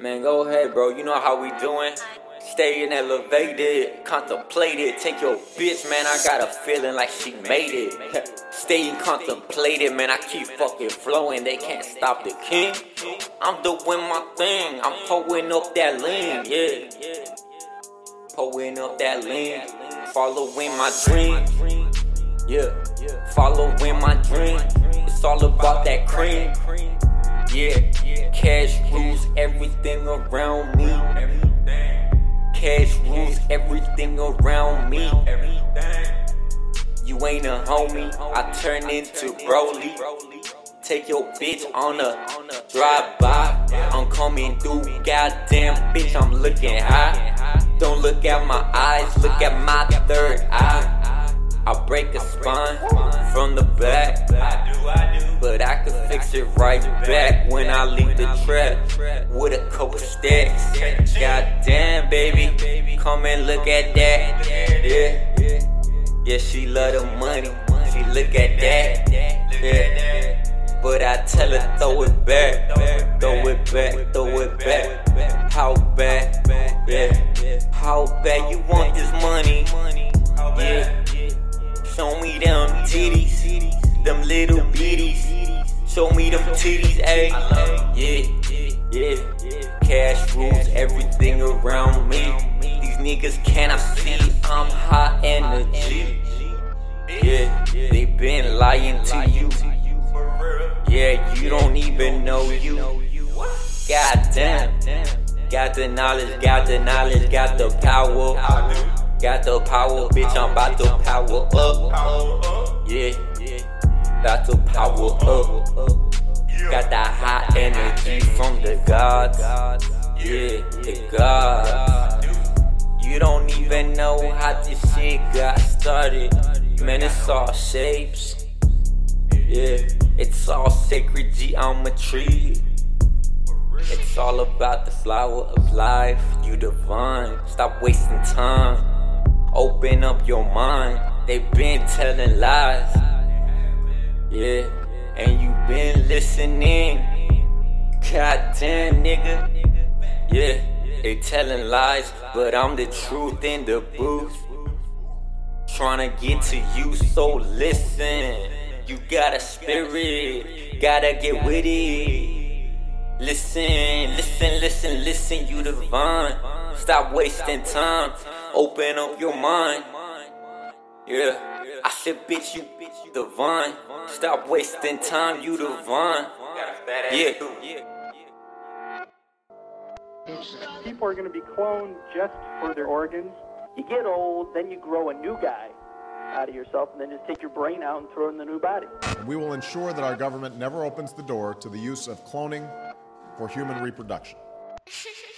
Man, go ahead, bro. You know how we doing. Staying elevated, contemplated. Take your bitch, man. I got a feeling like she made it. Staying contemplated, man. I keep fucking flowing. They can't stop the king. I'm doing my thing. I'm pulling up that lean, yeah. Pulling up that lean. Following my dream. Yeah. Following my dream. It's all about that cream. Yeah, cash rules everything around me. Cash rules everything around me. You ain't a homie, I turn into Broly. Take your bitch on a drive by. I'm coming through, goddamn bitch, I'm looking high. Don't look at my eyes, look at my third eye. I break a spine from the back. But I can fix it right back when I leave the trap with a couple stacks. Goddamn, baby, come and look at that. Yeah, yeah, she love the money. She look at that. Yeah, but I tell her throw it back, throw it back, throw it back. How bad? Yeah, how bad you want this money? Yeah. Show me them titties, them little bitties. Show me them titties, ayy. Yeah, yeah. Cash rules everything around me. These niggas cannot see I'm high energy. Yeah, they been lying to you. Yeah, you don't even know you. Goddamn. Got the knowledge, got the knowledge, got the power. Got the power, bitch, I'm about to power up. Yeah, yeah, about to power up. Got that high energy from the gods. Yeah, the gods. You don't even know how this shit got started. Man, it's all shapes. Yeah, it's all sacred geometry. It's all about the flower of life. You divine. Stop wasting time. Open up your mind. They've been telling lies. Yeah, and you been listening. Goddamn, nigga. Yeah, they telling lies, but I'm the truth in the booth. Trying to get to you, so listen. You got a spirit, gotta get with it. Listen, listen, listen, listen, you divine. Stop wasting time, open up your mind. Yeah, I said, bitch, you divine. Stop wasting time, you divine. Yeah. People are going to be cloned just for their organs. You get old, then you grow a new guy out of yourself, and then just take your brain out and throw it in the new body. We will ensure that our government never opens the door to the use of cloning for human reproduction.